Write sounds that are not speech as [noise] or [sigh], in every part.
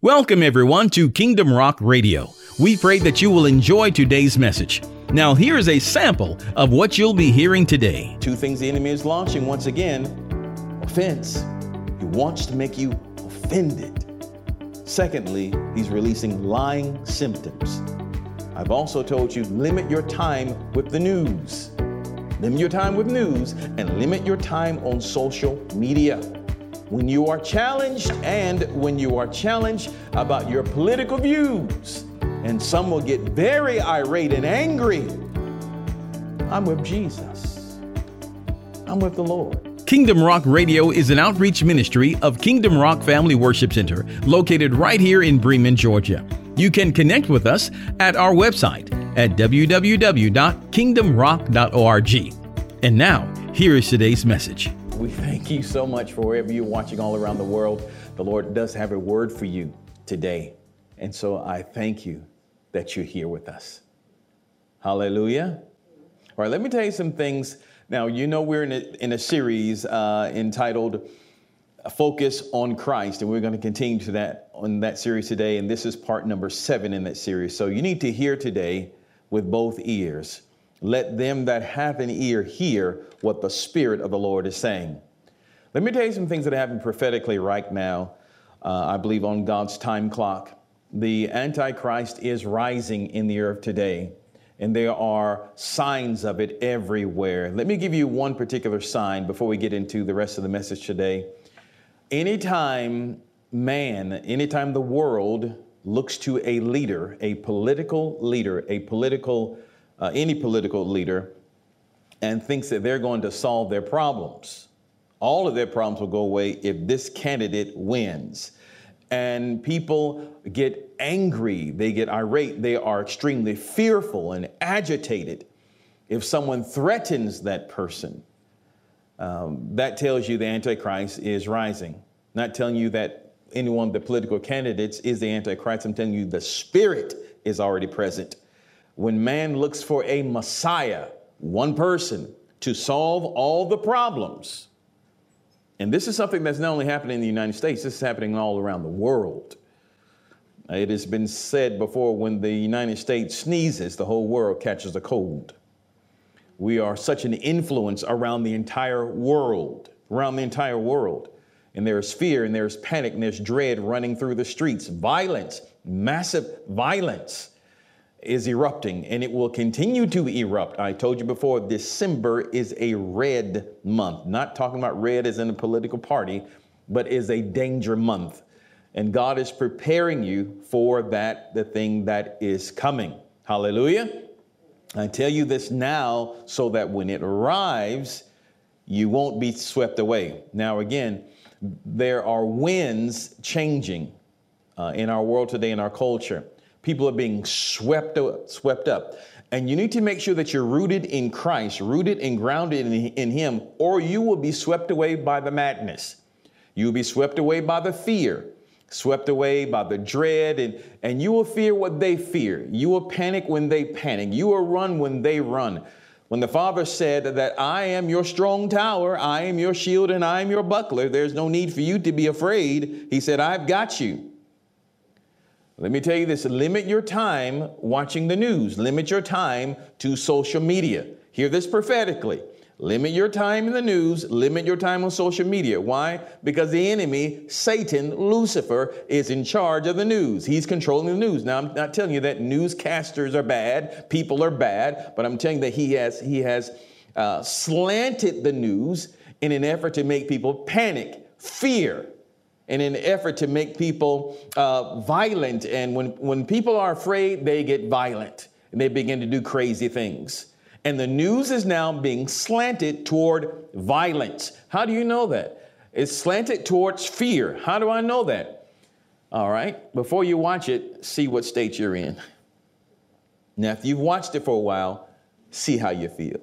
Welcome, everyone, to Kingdom Rock Radio. We pray that you will enjoy today's message. Now, here is a sample of what you'll be hearing today. Two things the enemy is launching once again offense. He wants to make you offended. Secondly, he's releasing lying symptoms. I've also told you limit your time with the news. Limit your time with news and limit your time on social media when you are challenged and when you are challenged about your political views. And some will get very irate and angry. I'm with Jesus, I'm with the Lord. Kingdom Rock Radio is an outreach ministry of Kingdom Rock Family Worship Center located right here in Bremen, Georgia. You can connect with us at our website at www.kingdomrock.org. And now, here is today's message. We thank you so much for wherever you're watching all around the world. The Lord does have a word for you today. And so I thank you that you're here with us. Hallelujah. All right, let me tell you some things. Now, you know, we're in a, in a series uh, entitled Focus on Christ, and we're going to continue to that on that series today. And this is part number seven in that series. So you need to hear today with both ears. Let them that have an ear hear what the Spirit of the Lord is saying. Let me tell you some things that are happening prophetically right now, uh, I believe, on God's time clock. The Antichrist is rising in the earth today, and there are signs of it everywhere. Let me give you one particular sign before we get into the rest of the message today. Anytime man, anytime the world looks to a leader, a political leader, a political, uh, any political leader, and thinks that they're going to solve their problems. All of their problems will go away if this candidate wins. And people get angry, they get irate, they are extremely fearful and agitated if someone threatens that person. Um, that tells you the Antichrist is rising. Not telling you that any one of the political candidates is the Antichrist. I'm telling you the Spirit is already present. When man looks for a Messiah, one person to solve all the problems. And this is something that's not only happening in the United States, this is happening all around the world. It has been said before when the United States sneezes, the whole world catches a cold. We are such an influence around the entire world, around the entire world. And there's fear and there's panic and there's dread running through the streets, violence, massive violence is erupting and it will continue to erupt. I told you before, December is a red month. Not talking about red as in a political party, but is a danger month. And God is preparing you for that, the thing that is coming. Hallelujah. I tell you this now so that when it arrives, you won't be swept away. Now, again, there are winds changing uh, in our world today, in our culture. People are being swept up, swept up. And you need to make sure that you're rooted in Christ, rooted and grounded in, in Him, or you will be swept away by the madness. You'll be swept away by the fear, swept away by the dread, and, and you will fear what they fear. You will panic when they panic. You will run when they run. When the Father said that I am your strong tower, I am your shield, and I am your buckler, there's no need for you to be afraid. He said, I've got you. Let me tell you this limit your time watching the news, limit your time to social media. Hear this prophetically. Limit your time in the news, limit your time on social media. Why? Because the enemy, Satan, Lucifer, is in charge of the news. He's controlling the news. Now, I'm not telling you that newscasters are bad, people are bad, but I'm telling you that he has, he has uh, slanted the news in an effort to make people panic, fear, in an effort to make people uh, violent. And when, when people are afraid, they get violent and they begin to do crazy things. And the news is now being slanted toward violence. How do you know that? It's slanted towards fear. How do I know that? All right, before you watch it, see what state you're in. Now, if you've watched it for a while, see how you feel.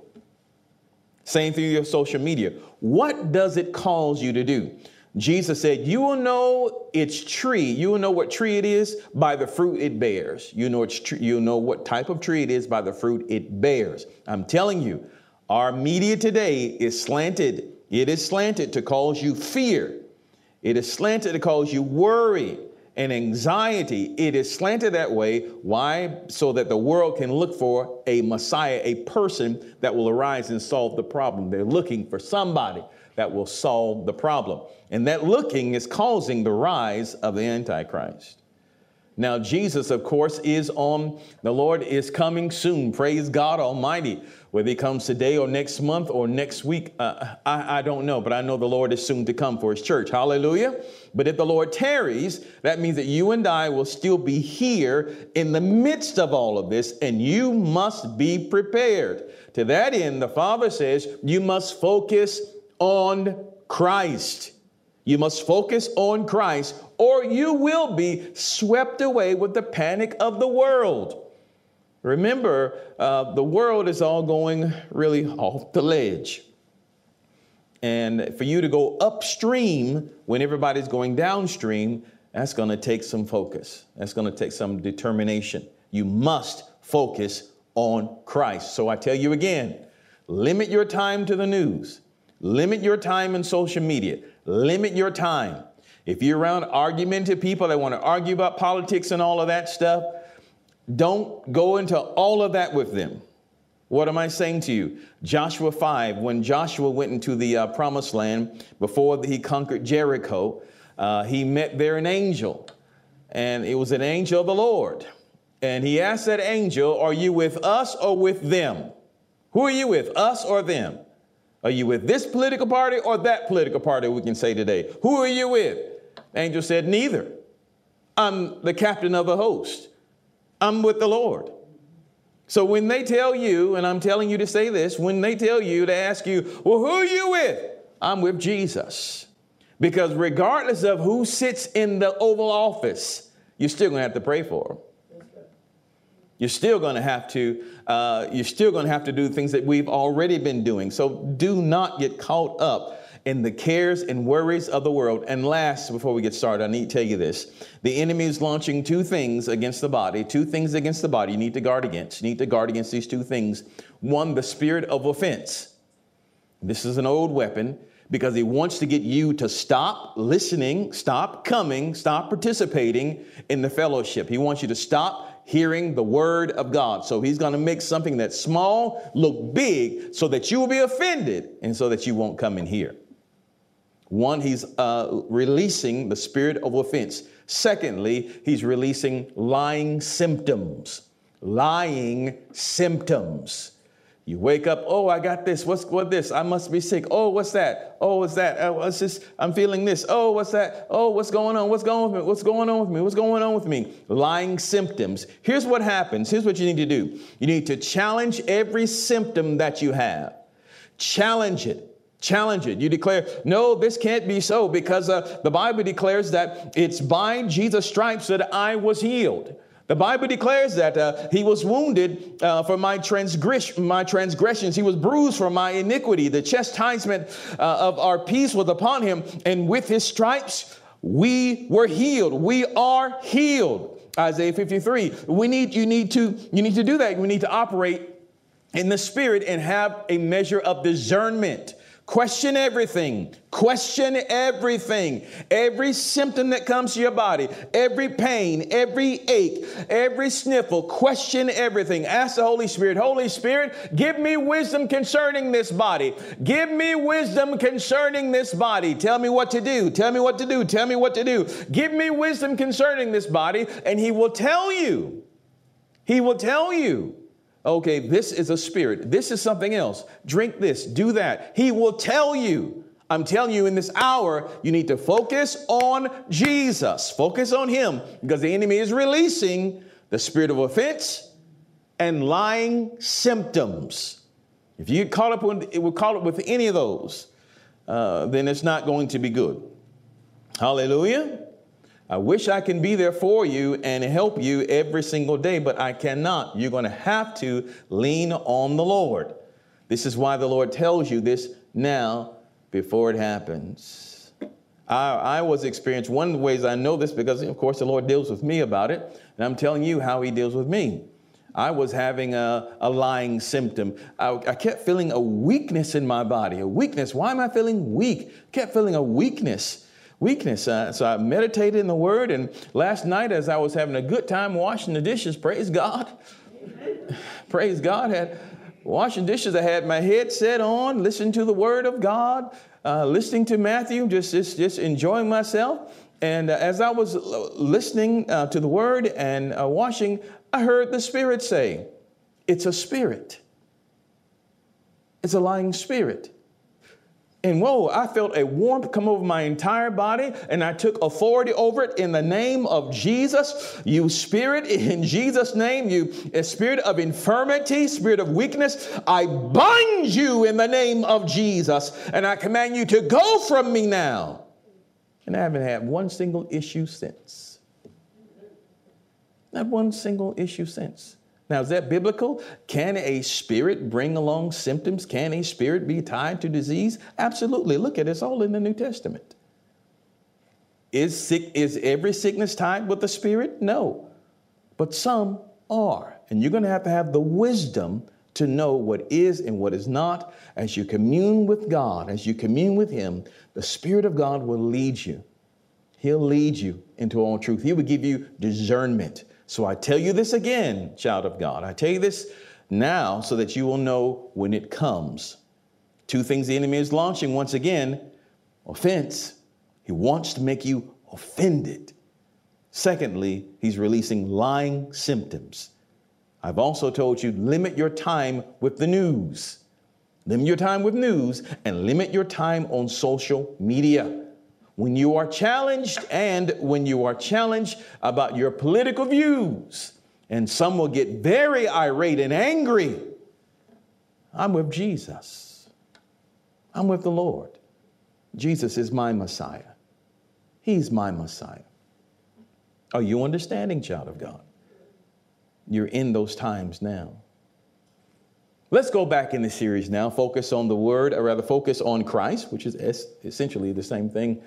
Same through your social media. What does it cause you to do? Jesus said, You will know its tree. You will know what tree it is by the fruit it bears. You know, its tree, you know what type of tree it is by the fruit it bears. I'm telling you, our media today is slanted. It is slanted to cause you fear. It is slanted to cause you worry. and anxiety. It is slanted that way. Why? So that the world can look for a Messiah, a person that will arise and solve the problem. They're looking for somebody that will solve the problem. And that looking is causing the rise of the Antichrist. Now, Jesus, of course, is on, the Lord is coming soon. Praise God Almighty. Whether he comes today or next month or next week, uh, I, I don't know, but I know the Lord is soon to come for his church. Hallelujah. But if the Lord tarries, that means that you and I will still be here in the midst of all of this, and you must be prepared. To that end, the Father says, you must focus on Christ. You must focus on Christ, or you will be swept away with the panic of the world. Remember, uh, the world is all going really off the ledge. And for you to go upstream when everybody's going downstream, that's going to take some focus. That's going to take some determination. You must focus on Christ. So I tell you again limit your time to the news, limit your time in social media, limit your time. If you're around argumentative people that want to argue about politics and all of that stuff, don't go into all of that with them. What am I saying to you? Joshua 5, when Joshua went into the uh, promised land before he conquered Jericho, uh, he met there an angel, and it was an angel of the Lord. And he asked that angel, Are you with us or with them? Who are you with, us or them? Are you with this political party or that political party, we can say today? Who are you with? Angel said, Neither. I'm the captain of the host. I'm with the Lord. So when they tell you, and I'm telling you to say this, when they tell you to ask you, well, who are you with? I'm with Jesus. Because regardless of who sits in the Oval Office, you're still going to have to pray for them. You're still going to have to. Uh, you're still going to have to do things that we've already been doing. So do not get caught up in the cares and worries of the world. And last, before we get started, I need to tell you this. The enemy is launching two things against the body, two things against the body you need to guard against. You need to guard against these two things. One, the spirit of offense. This is an old weapon because he wants to get you to stop listening, stop coming, stop participating in the fellowship. He wants you to stop hearing the word of God. So he's going to make something that's small look big so that you will be offended and so that you won't come in here. One, he's uh, releasing the spirit of offense. Secondly, he's releasing lying symptoms. Lying symptoms. You wake up, oh, I got this. What's what this? I must be sick. Oh, what's that? Oh, what's that? Oh, what's this? I'm feeling this. Oh, what's that? Oh, what's going on? What's going on with me? What's going on with me? What's going on with me? Lying symptoms. Here's what happens. Here's what you need to do. You need to challenge every symptom that you have. Challenge it. Challenge it. You declare, no, this can't be so because uh, the Bible declares that it's by Jesus' stripes that I was healed. The Bible declares that uh, he was wounded uh, for my, transgress- my transgressions. He was bruised for my iniquity. The chastisement uh, of our peace was upon him. And with his stripes, we were healed. We are healed. Isaiah 53. We need, you need to, you need to do that. We need to operate in the spirit and have a measure of discernment. Question everything. Question everything. Every symptom that comes to your body, every pain, every ache, every sniffle, question everything. Ask the Holy Spirit, Holy Spirit, give me wisdom concerning this body. Give me wisdom concerning this body. Tell me what to do. Tell me what to do. Tell me what to do. Give me wisdom concerning this body, and He will tell you. He will tell you okay, this is a spirit, this is something else, drink this, do that. He will tell you. I'm telling you in this hour, you need to focus on Jesus. Focus on Him because the enemy is releasing the spirit of offense and lying symptoms. If you get caught up with, it will call it with any of those, uh, then it's not going to be good. Hallelujah. I wish I can be there for you and help you every single day, but I cannot. You're going to have to lean on the Lord. This is why the Lord tells you this now before it happens. I, I was experienced, one of the ways I know this because, of course, the Lord deals with me about it, and I'm telling you how He deals with me. I was having a, a lying symptom. I, I, kept feeling a weakness in my body, a weakness. Why am I feeling weak? I kept feeling a weakness. Weakness. Uh, so I meditated in the Word, and last night, as I was having a good time washing the dishes, praise God, [laughs] praise God, had washing dishes. I had my headset on, listening to the Word of God, uh, listening to Matthew, just just, just enjoying myself. And uh, as I was listening uh, to the Word and uh, washing, I heard the Spirit say, "It's a spirit. It's a lying spirit." And whoa, I felt a warmth come over my entire body, and I took authority over it in the name of Jesus. You spirit, in Jesus' name, you spirit of infirmity, spirit of weakness, I bind you in the name of Jesus, and I command you to go from me now. And I haven't had one single issue since. Not one single issue since. Now, is that biblical? Can a spirit bring along symptoms? Can a spirit be tied to disease? Absolutely. Look at it, it's all in the New Testament. Is, sick, is every sickness tied with the spirit? No. But some are. And you're going to have to have the wisdom to know what is and what is not. As you commune with God, as you commune with Him, the Spirit of God will lead you. He'll lead you into all truth. He will give you discernment. So I tell you this again, child of God. I tell you this now so that you will know when it comes. Two things the enemy is launching once again offense. He wants to make you offended. Secondly, he's releasing lying symptoms. I've also told you limit your time with the news. Limit your time with news and limit your time on social media when you are challenged and when you are challenged about your political views, and some will get very irate and angry. I'm with Jesus. I'm with the Lord. Jesus is my Messiah. He's my Messiah. Are you understanding, child of God? You're in those times now. Let's go back in the series now, focus on the Word, or rather, focus on Christ, which is essentially the same thing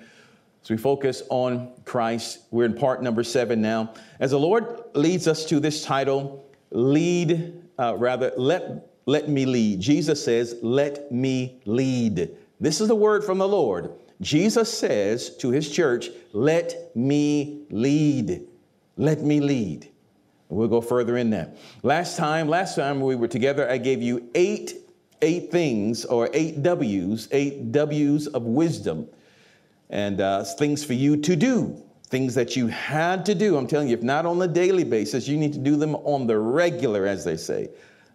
as we focus on Christ, we're in part number seven now. As the Lord leads us to this title, lead, uh, rather, let, let me lead. Jesus says, let me lead. This is the word from the Lord. Jesus says to his church, let me lead. Let me lead. We'll go further in that. Last time, last time we were together, I gave you eight, eight things or eight W's, eight W's of wisdom and uh, things for you to do, things that you had to do. I'm telling you, if not on a daily basis, you need to do them on the regular, as they say.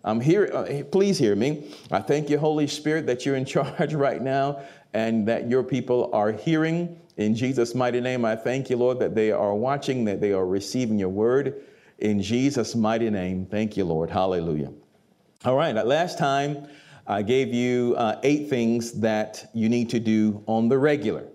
I'm here, uh, please hear me. I thank you, Holy Spirit, that you're in [laughs] charge right now and that your people are hearing. In Jesus' mighty name, I thank you, Lord, that they are watching, that they are receiving your word. In Jesus' mighty name, thank you, Lord. Hallelujah. All right, last time I gave you uh, eight things that you need to do on the regular.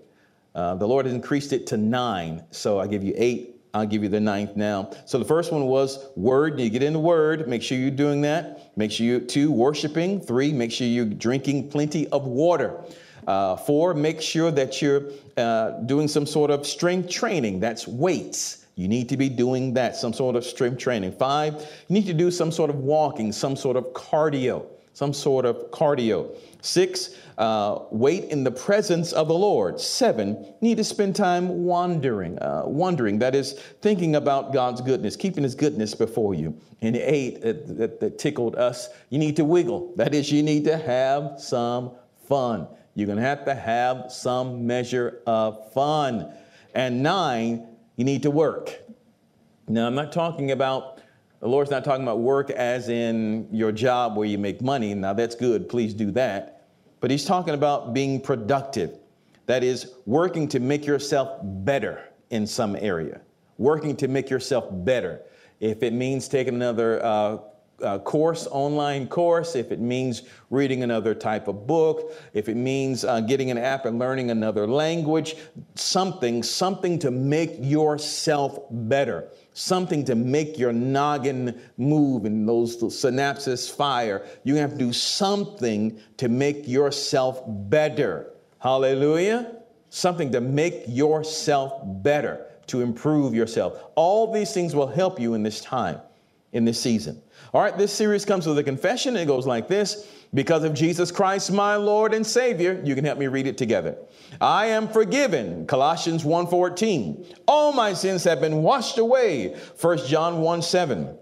Uh, the Lord has increased it to nine, so I give you eight. I'll give you the ninth now. So the first one was word. You get in the word. Make sure you're doing that. Make sure you two worshiping. Three, make sure you're drinking plenty of water. Uh, four, make sure that you're uh, doing some sort of strength training. That's weights. You need to be doing that, some sort of strength training. Five, you need to do some sort of walking, some sort of cardio, some sort of cardio. Six, uh, wait in the presence of the Lord. Seven, need to spend time wandering, uh, wondering, that is, thinking about God's goodness, keeping His goodness before you. And eight, that, that, that tickled us, you need to wiggle. That is, you need to have some fun. You're going to have to have some measure of fun. And nine, you need to work. Now, I'm not talking about, the Lord's not talking about work as in your job where you make money. Now, that's good. Please do that but he's talking about being productive. That is, working to make yourself better in some area, working to make yourself better. If it means taking another uh, uh, course, online course, if it means reading another type of book, if it means uh, getting an app and learning another language, something, something to make yourself better something to make your noggin move and those synapses fire. You have to do something to make yourself better. Hallelujah. Something to make yourself better, to improve yourself. All these things will help you in this time. in this season. All right, this series comes with a confession. It goes like this Because of Jesus Christ, my Lord and Savior, you can help me read it together. I am forgiven, Colossians 1:14. All my sins have been washed away, 1 John 1 7.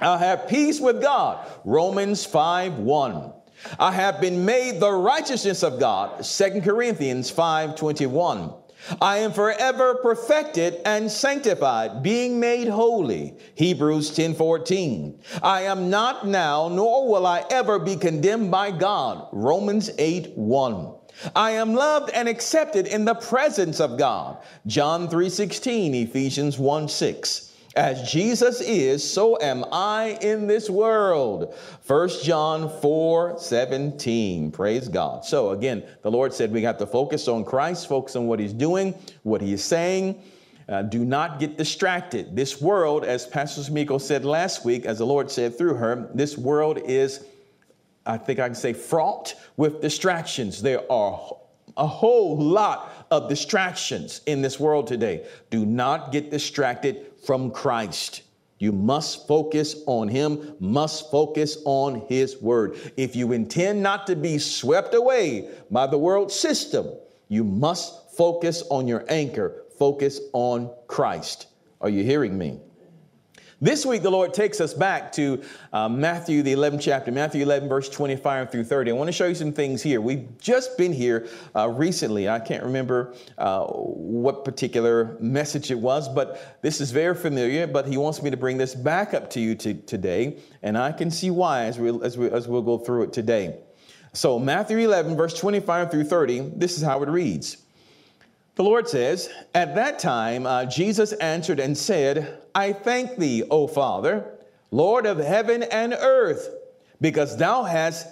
I have peace with God, Romans 5 1. I have been made the righteousness of God, 2 Corinthians 5 21. I am forever perfected and sanctified, being made holy. Hebrews 10:14. I am not now, nor will I ever be condemned by God. Romans 8:1. I am loved and accepted in the presence of God. John 3:16, Ephesians 1:6. As Jesus is, so am I in this world. 1 John 4 17. Praise God. So again, the Lord said we got to focus on Christ, focus on what He's doing, what He is saying. Uh, do not get distracted. This world, as Pastor Smiko said last week, as the Lord said through her, this world is, I think I can say, fraught with distractions. There are a whole lot of distractions in this world today. Do not get distracted from Christ. You must focus on Him, must focus on His Word. If you intend not to be swept away by the world system, you must focus on your anchor, focus on Christ. Are you hearing me? This week, the Lord takes us back to uh, Matthew, the 11th chapter, Matthew 11, verse 25 through 30. I want to show you some things here. We've just been here uh, recently. I can't remember uh, what particular message it was, but this is very familiar. But He wants me to bring this back up to you to, today, and I can see why as, we, as, we, as we'll go through it today. So, Matthew 11, verse 25 through 30, this is how it reads. The Lord says, At that time, uh, Jesus answered and said, I thank thee, O Father, Lord of heaven and earth, because thou hast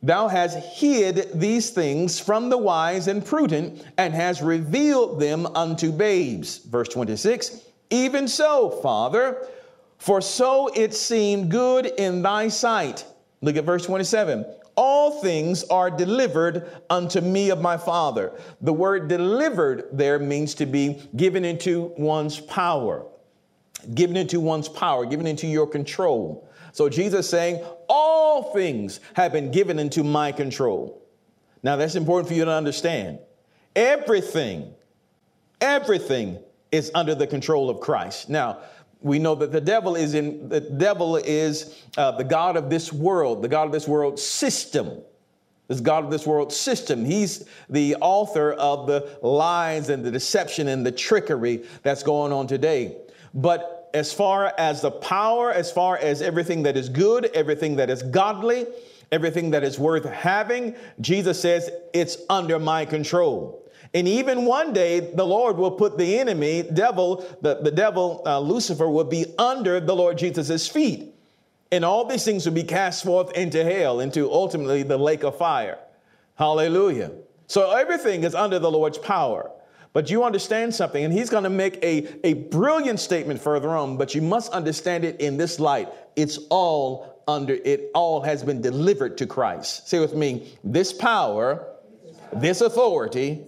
Thou hast hid these things from the wise and prudent, and hast revealed them unto babes. Verse 26 Even so, Father, for so it seemed good in thy sight. Look at verse 27 all things are delivered unto me of my Father. The word delivered there means to be given into one's power, given into one's power, given into your control. So Jesus saying, All things have been given into my control. Now that's important for you to understand. Everything, everything is under the control of Christ. Now, we know that the devil is in the devil is uh, the god of this world the god of this world system. This god of this world system. He's the author of the lies and the deception and the trickery that's going on today. But as far as the power as far as everything that is good everything that is godly everything that is worth having jesus says it's under my control and even one day, the Lord will put the enemy, devil, the, the devil, uh, Lucifer, will be under the Lord Jesus' feet. And all these things will be cast forth into hell, into ultimately the lake of fire. Hallelujah. So everything is under the Lord's power. But you understand something, and he's going to make a, a brilliant statement further on, but you must understand it in this light. It's all under, it all has been delivered to Christ. Say with me, this power, this authority,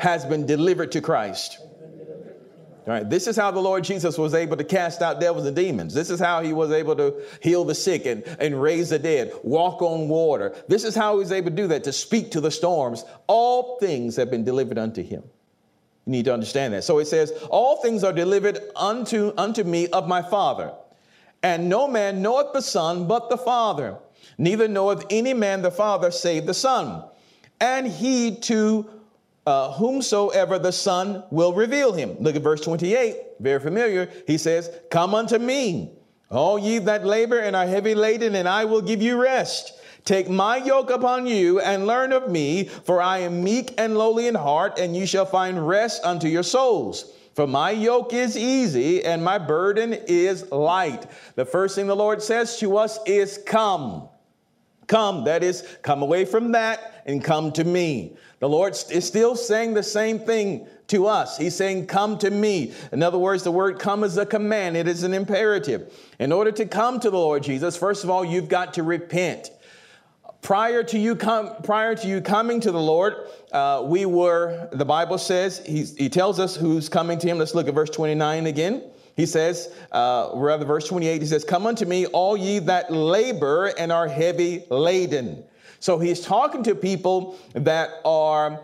has been delivered to Christ. All right, this is how the Lord Jesus was able to cast out devils and demons. This is how he was able to heal the sick and, and raise the dead, walk on water. This is how he was able to do that, to speak to the storms. All things have been delivered unto him. You need to understand that. So it says, All things are delivered unto, unto me of my Father. And no man knoweth the Son but the Father. Neither knoweth any man the Father save the Son. And he too uh, whomsoever the Son will reveal him. Look at verse 28, very familiar. He says, Come unto me, all ye that labor and are heavy laden, and I will give you rest. Take my yoke upon you and learn of me, for I am meek and lowly in heart, and you shall find rest unto your souls. For my yoke is easy and my burden is light. The first thing the Lord says to us is, Come. Come, that is, come away from that and come to me. The Lord is still saying the same thing to us. He's saying, Come to me. In other words, the word come is a command, it is an imperative. In order to come to the Lord Jesus, first of all, you've got to repent. Prior to you prior to you coming to the Lord, uh, we were. The Bible says he tells us who's coming to Him. Let's look at verse 29 again. He says, uh, rather, verse 28, he says, Come unto me, all ye that labor and are heavy laden. So he's talking to people that are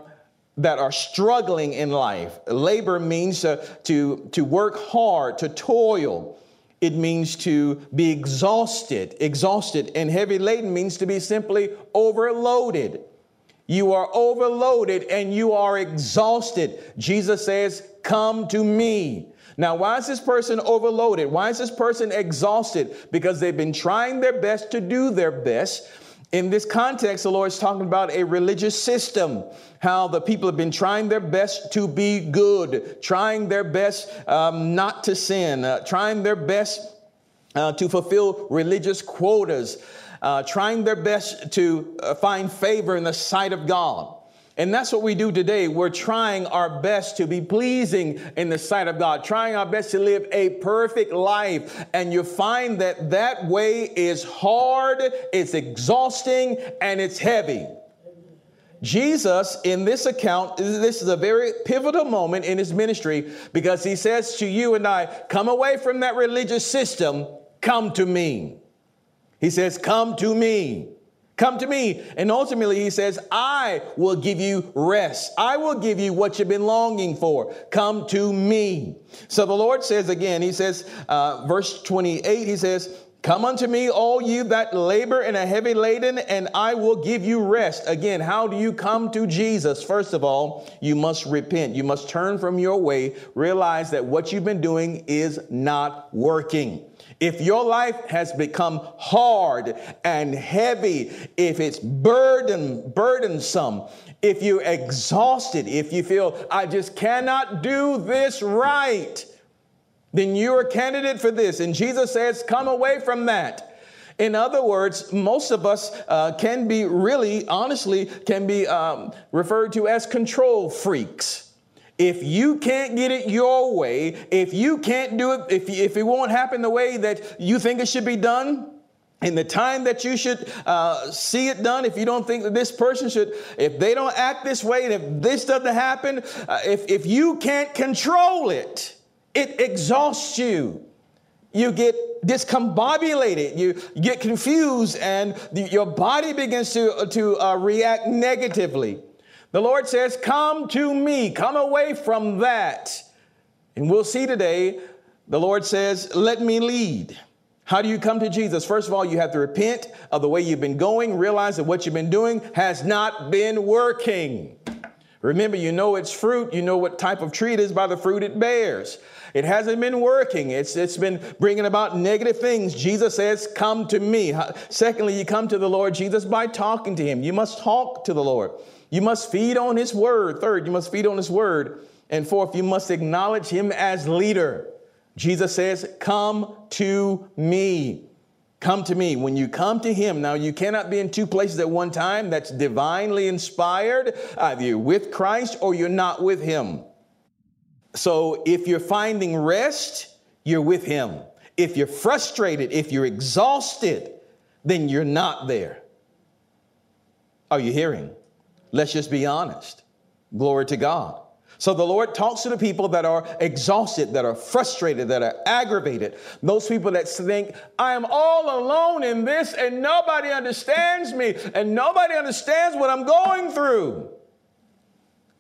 that are struggling in life. Labor means to, to, to work hard, to toil. It means to be exhausted, exhausted. And heavy laden means to be simply overloaded. You are overloaded and you are exhausted. Jesus says, Come to me. Now, why is this person overloaded? Why is this person exhausted? Because they've been trying their best to do their best. In this context, the Lord is talking about a religious system, how the people have been trying their best to be good, trying their best um, not to sin, uh, trying their best uh, to fulfill religious quotas, uh, trying their best to uh, find favor in the sight of God. And that's what we do today. We're trying our best to be pleasing in the sight of God, trying our best to live a perfect life. And you find that that way is hard, it's exhausting, and it's heavy. Jesus, in this account, this is a very pivotal moment in his ministry because he says to you and I, come away from that religious system, come to me. He says, come to me. Come to me. And ultimately, he says, I will give you rest. I will give you what you've been longing for. Come to me. So the Lord says again, he says, uh, verse 28, he says, Come unto me, all you that labor and are heavy laden, and I will give you rest. Again, how do you come to Jesus? First of all, you must repent. You must turn from your way, realize that what you've been doing is not working. If your life has become hard and heavy, if it's burden, burdensome, if you're exhausted, if you feel, I just cannot do this right, then you're a candidate for this. And Jesus says, come away from that. In other words, most of us uh, can be really, honestly, can be um, referred to as control freaks. If you can't get it your way, if you can't do it, if, if it won't happen the way that you think it should be done, in the time that you should uh, see it done, if you don't think that this person should, if they don't act this way, and if this doesn't happen, uh, if, if you can't control it, it exhausts you. You get discombobulated, you, get confused, and your body begins to, to uh, react negatively. The Lord says, Come to me, come away from that. And we'll see today, the Lord says, Let me lead. How do you come to Jesus? First of all, you have to repent of the way you've been going, realize that what you've been doing has not been working. Remember, you know its fruit, you know what type of tree it is by the fruit it bears. It hasn't been working. It's, it's been bringing about negative things. Jesus says, Come to me. Secondly, you come to the Lord Jesus by talking to him. You must talk to the Lord. You must feed on his word. Third, you must feed on his word. And fourth, you must acknowledge him as leader. Jesus says, Come to me. Come to me. When you come to him, now you cannot be in two places at one time. That's divinely inspired. Either you're with Christ or you're not with him. So if you're finding rest, you're with him. If you're frustrated, if you're exhausted, then you're not there. Are you hearing? Let's just be honest. Glory to God. So the Lord talks to the people that are exhausted, that are frustrated, that are aggravated. Those people that think, I am all alone in this and nobody understands me and nobody understands what I'm going through.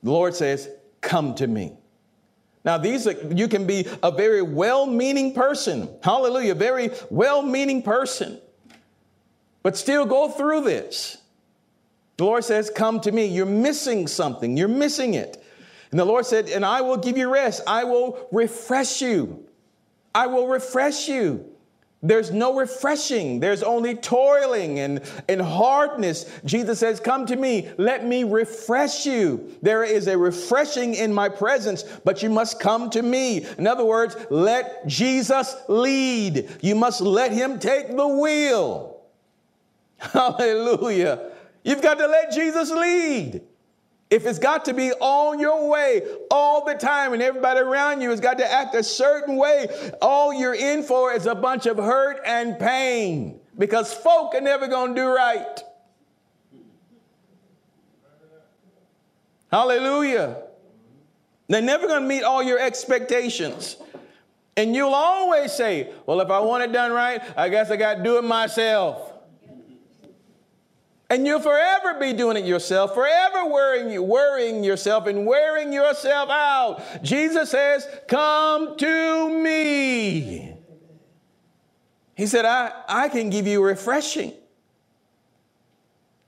The Lord says, Come to me. Now, these are, you can be a very well meaning person. Hallelujah. Very well meaning person, but still go through this. The Lord says, Come to me. You're missing something. You're missing it. And the Lord said, And I will give you rest. I will refresh you. I will refresh you. There's no refreshing. There's only toiling and, and hardness. Jesus says, Come to me. Let me refresh you. There is a refreshing in my presence, but you must come to me. In other words, let Jesus lead. You must let him take the wheel. [laughs] Hallelujah. You've got to let Jesus lead. If it's got to be on your way all the time and everybody around you has got to act a certain way, all you're in for is a bunch of hurt and pain because folk are never going to do right. Hallelujah. They're never going to meet all your expectations. And you'll always say, well, if I want it done right, I guess I got to do it myself. And you'll forever be doing it yourself, forever worrying, worrying yourself and wearing yourself out. Jesus says, Come to me. He said, I, I can give you refreshing.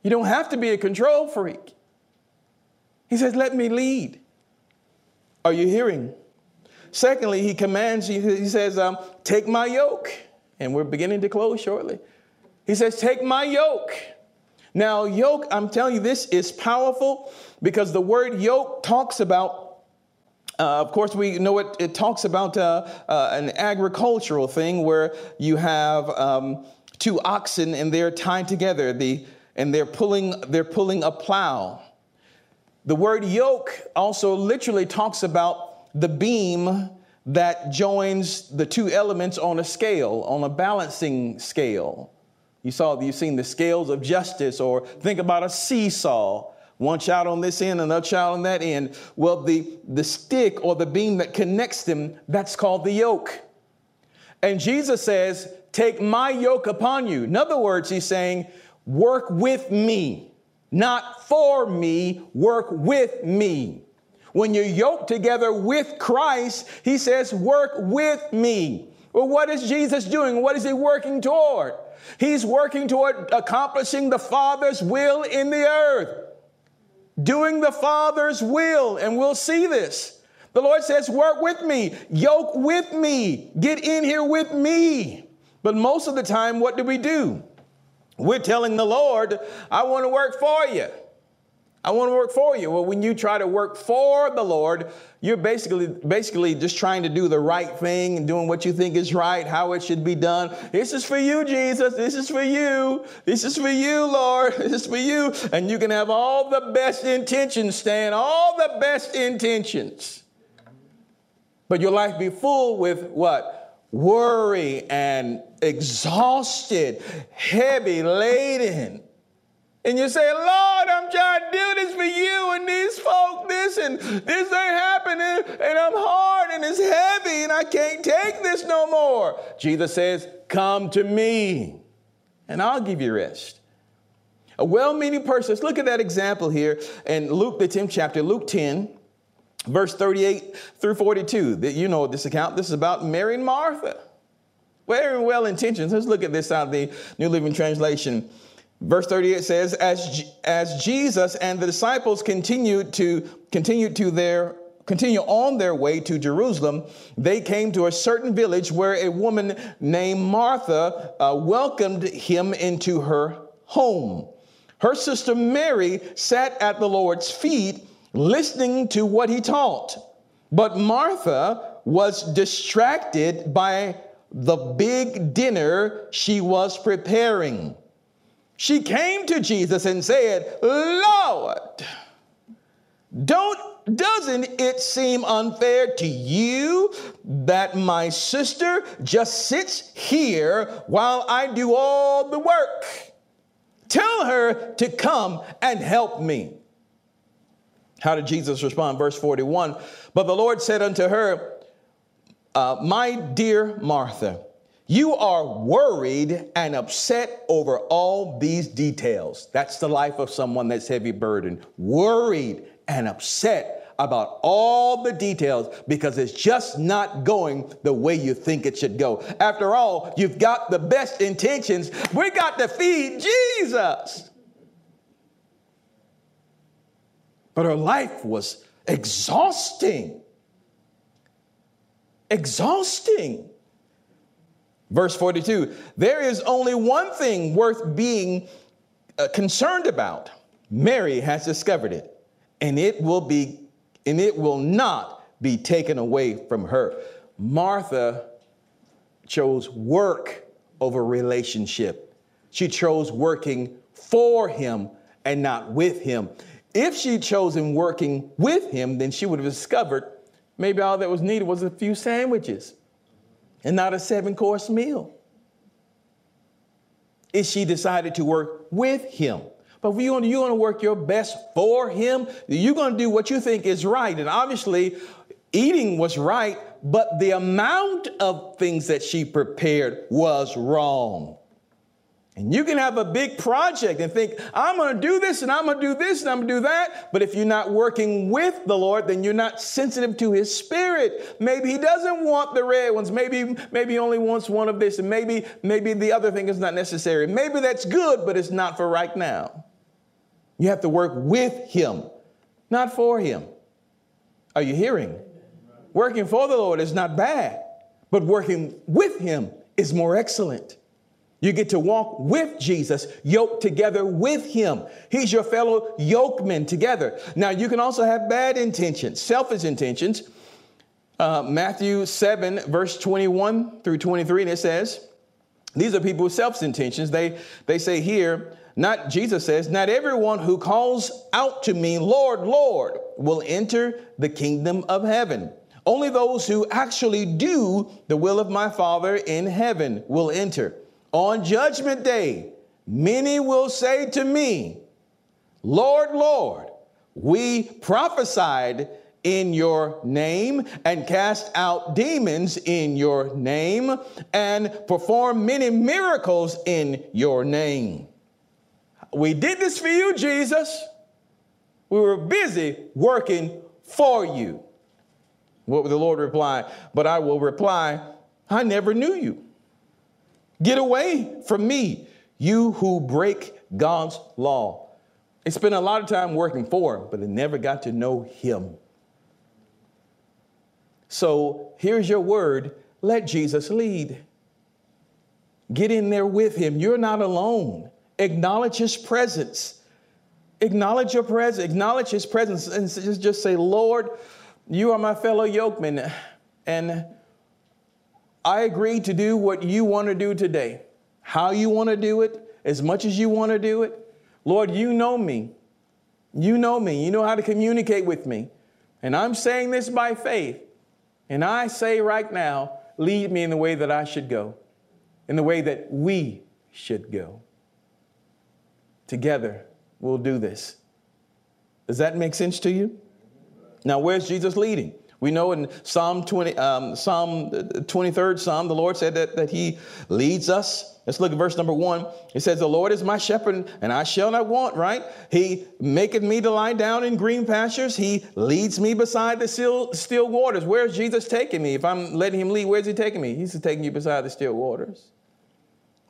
You don't have to be a control freak. He says, Let me lead. Are you hearing? Secondly, he commands, he says, um, Take my yoke. And we're beginning to close shortly. He says, Take my yoke. Now, yoke, I'm telling you, this is powerful because the word yoke talks about uh, of course, we know it, it talks about uh, uh, an agricultural thing where you have um, two oxen and they're tied together, the, and they're pulling, they're pulling a plow. The word yoke also literally talks about the beam that joins the two elements on a scale, on a balancing scale. You saw, you've seen the scales of justice, or think about a seesaw. One child on this end, another child on that end. Well, the, the stick or the beam that connects them, that's called the yoke. And Jesus says, Take my yoke upon you. In other words, he's saying, Work with me, not for me, work with me. When you're yoked together with Christ, he says, Work with me. Well, what is Jesus doing? What is he working toward? He's working toward accomplishing the Father's will in the earth, doing the Father's will, and we'll see this. The Lord says, Work with me, yoke with me, get in here with me. But most of the time, what do we do? We're telling the Lord, I want to work for you. I want to work for you. Well, when you try to work for the Lord, you're basically basically just trying to do the right thing and doing what you think is right, how it should be done. This is for you, Jesus. This is for you. This is for you, Lord. [laughs] This is for you. And you can have all the best intentions, Stan, all the best intentions. But your life be full with what? Worry and exhausted, heavy laden and you say, Lord, I'm trying to do this for you and these folk, this and this ain't happening, and I'm hard and it's heavy and I can't take this no more. Jesus says, Come to me and I'll give you rest. A well meaning person, let's look at that example here in Luke, the 10th chapter, Luke 10, verse 38 through 42. That You know this account. This is about Mary and Martha. Very well intentioned. Let's look at this out of the New Living Translation. Verse 38 says, as, as Jesus and the disciples continued to continue to their continue on their way to Jerusalem, they came to a certain village where a woman named Martha uh, welcomed him into her home. Her sister Mary sat at the Lord's feet listening to what he taught. But Martha was distracted by the big dinner she was preparing. She came to Jesus and said, Lord, don't doesn't it seem unfair to you that my sister just sits here while I do all the work? Tell her to come and help me. How did Jesus respond? Verse 41 But the Lord said unto her, uh, My dear Martha, you are worried and upset over all these details. That's the life of someone that's heavy burdened. Worried and upset about all the details because it's just not going the way you think it should go. After all, you've got the best intentions. We got to feed Jesus. But her life was exhausting. Exhausting. Verse 42 There is only one thing worth being uh, concerned about. Mary has discovered it, and it will be and it will not be taken away from her. Martha chose work over relationship. She chose working for him and not with him. If she'd chosen working with him, then she would have discovered maybe all that was needed was a few sandwiches and not a seven course meal. if she decided to work with him? But you're going to work your best for him, you're going to do what you think is right. And obviously, Eating was right, but the amount of things that she prepared was wrong. And you can have a big project and think, I'm going to do this and I'm going to do this and I'm going to do that. But if you're not working with the Lord, then you're not sensitive to his spirit. Maybe he doesn't want the red ones. Maybe, maybe he only wants one of this. And maybe, maybe the other thing is not necessary. Maybe that's good, but it's not for right now. You have to work with him, not for him. Are you hearing? Working for the Lord is not bad, but working with him is more excellent. You get to walk with Jesus, yoked together with him. He's your fellow yokeman together. Now, you can also have bad intentions, selfish intentions. Uh, Matthew 7, verse 21 through 23, and it says, These are people with selfish intentions. They, they say here, not Jesus says, Not everyone who calls out to me, Lord, Lord, will enter the kingdom of heaven. Only those who actually do the will of my Father in heaven will enter. On judgment day, many will say to me, Lord, Lord, we prophesied in your name and cast out demons in your name and performed many miracles in your name. We did this for you, Jesus. We were busy working for you. What would the Lord reply? But I will reply, I never knew you. Get away from me, you who break God's law. They spent a lot of time working for him, but they never got to know him. So here's your word let Jesus lead. Get in there with him. You're not alone. Acknowledge his presence. Acknowledge your presence. Acknowledge his presence and just, say, Lord, you are my fellow yokeman. And I agree to do what you want to do today, how you want to do it, as much as you want to do it. Lord, you know me. You know me. You know how to communicate with me. And I'm saying this by faith. And I say right now, lead me in the way that I should go, in the way that we should go. Together, we'll do this. Does that make sense to you? Now, where's Jesus leading? We know in Psalm 20, um, Psalm 23rd uh, Psalm, the Lord said that, that He leads us. Let's look at verse number one. It says, The Lord is my shepherd, and I shall not want, right? He maketh me to lie down in green pastures. He leads me beside the still, still waters. Where's Jesus taking me? If I'm letting him lead, where's he taking me? He's taking you beside the still waters.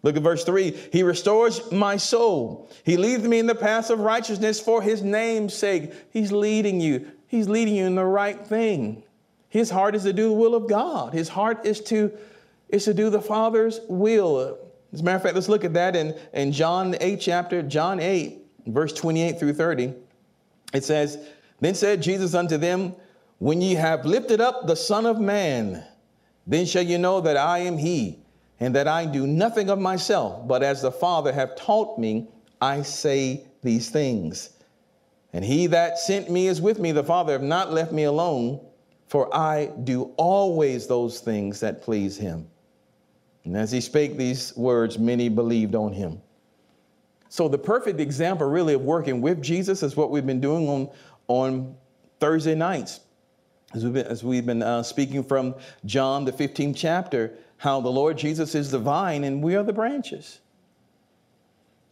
Look at verse 3. He restores my soul. He leads me in the paths of righteousness for his name's sake. He's leading you. He's leading you in the right thing. His heart is to do the will of God. His heart is to, is to do the Father's will. As a matter of fact, let's look at that in, in John 8 chapter, John 8, verse 28 through 30. It says, Then said Jesus unto them, When ye have lifted up the Son of Man, then shall you know that I am he, and that I do nothing of myself, but as the Father hath taught me, I say these things. And he that sent me is with me. The Father have not left me alone, for I do always those things that please him. And as he spake these words, many believed on him. So, the perfect example, really, of working with Jesus is what we've been doing on, on Thursday nights. As we've been, as we've been uh, speaking from John, the 15th chapter, how the Lord Jesus is the vine and we are the branches.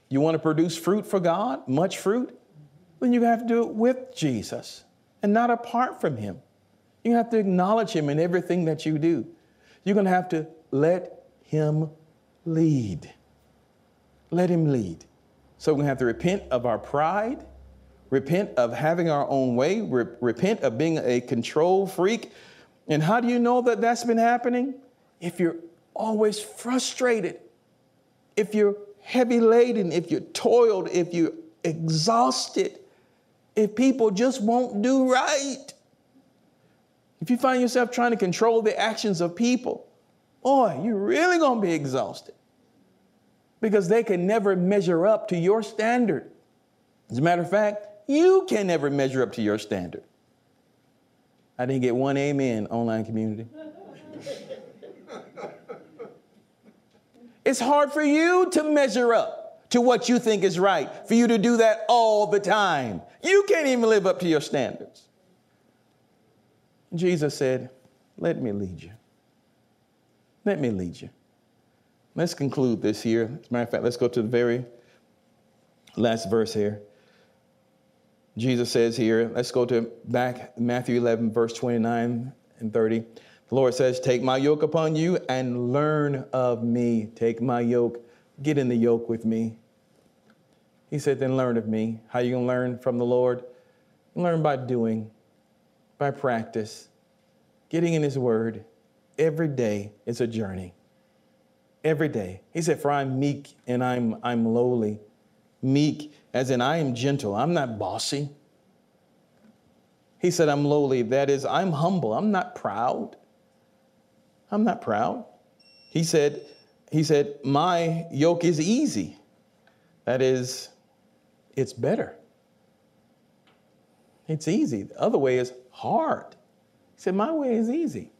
You want to produce fruit for God, much fruit? Then you have to do it with Jesus and not apart from Him. You have to acknowledge Him in everything that you do. You're going to have to let Him lead. Let Him lead. So we're going to have to repent of our pride, repent of having our own way, re- repent of being a control freak. And how do you know that that's been happening? If you're always frustrated, if you're heavy laden, if you're toiled, if you're exhausted, if people just won't do right. If you find yourself trying to control the actions of people, boy, you're really going to be exhausted because they can never measure up to your standard. As a matter of fact, you can never measure up to your standard. I didn't get one amen, online community. it's hard for you to measure up to what you think is right, for you to do that all the time. You can't even live up to your standards. Jesus said, Let me lead you. Let me lead you. Let's conclude this here. As a matter of fact, let's go to the very last verse here. Jesus says here, let's go to back Matthew 11, verse 29 and 30. The Lord says, Take my yoke upon you and learn of me. Take my yoke. Get in the yoke with me. He said, Then learn of me. How you to learn from the Lord? Learn by doing, by practice, getting in His Word. Every day is a journey. Every day. He said, For I'm meek and I'm, I'm lowly. Meek, as in I am gentle. I'm not bossy. He said, I'm lowly. That is, I'm humble. I'm not proud. I'm not proud. He said, he said, my yoke is easy. That is, it's better. It's easy. The other way is hard. He said, my way is easy.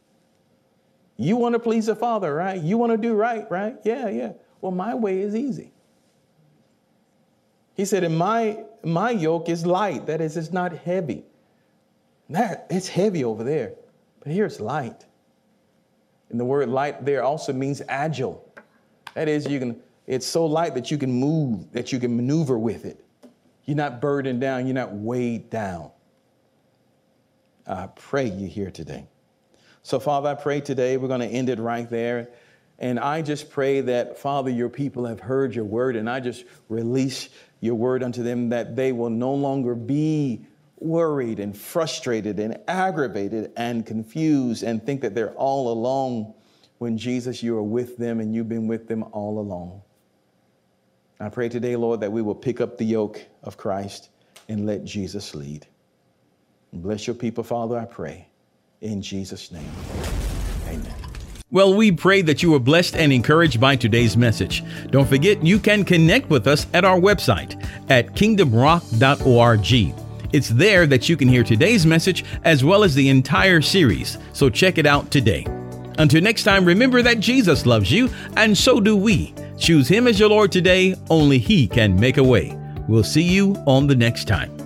You want to please the Father, right? You want to do right, right? Yeah, yeah. Well, my way is easy. He said, and my, my yoke is light. That is, it's not heavy. That, it's heavy over there, but here it's light. And the word light there also means agile. That is, you can, it's so light that you can move, that you can maneuver with it. You're not burdened down, you're not weighed down. I pray you here today. So, Father, I pray today we're going to end it right there. And I just pray that, Father, your people have heard your word, and I just release your word unto them that they will no longer be worried and frustrated and aggravated and confused and think that they're all alone when Jesus, you are with them and you've been with them all along. I pray today, Lord, that we will pick up the yoke of Christ and let Jesus lead. Bless your people, Father, I pray. In Jesus' name, amen. Well, we pray that you were blessed and encouraged by today's message. Don't forget, you can connect with us at our website at kingdomrock.org. It's there that you can hear today's message as well as the entire series, so check it out today. Until next time, remember that Jesus loves you, and so do we. Choose Him as your Lord today, only He can make a way. We'll see you on the next time.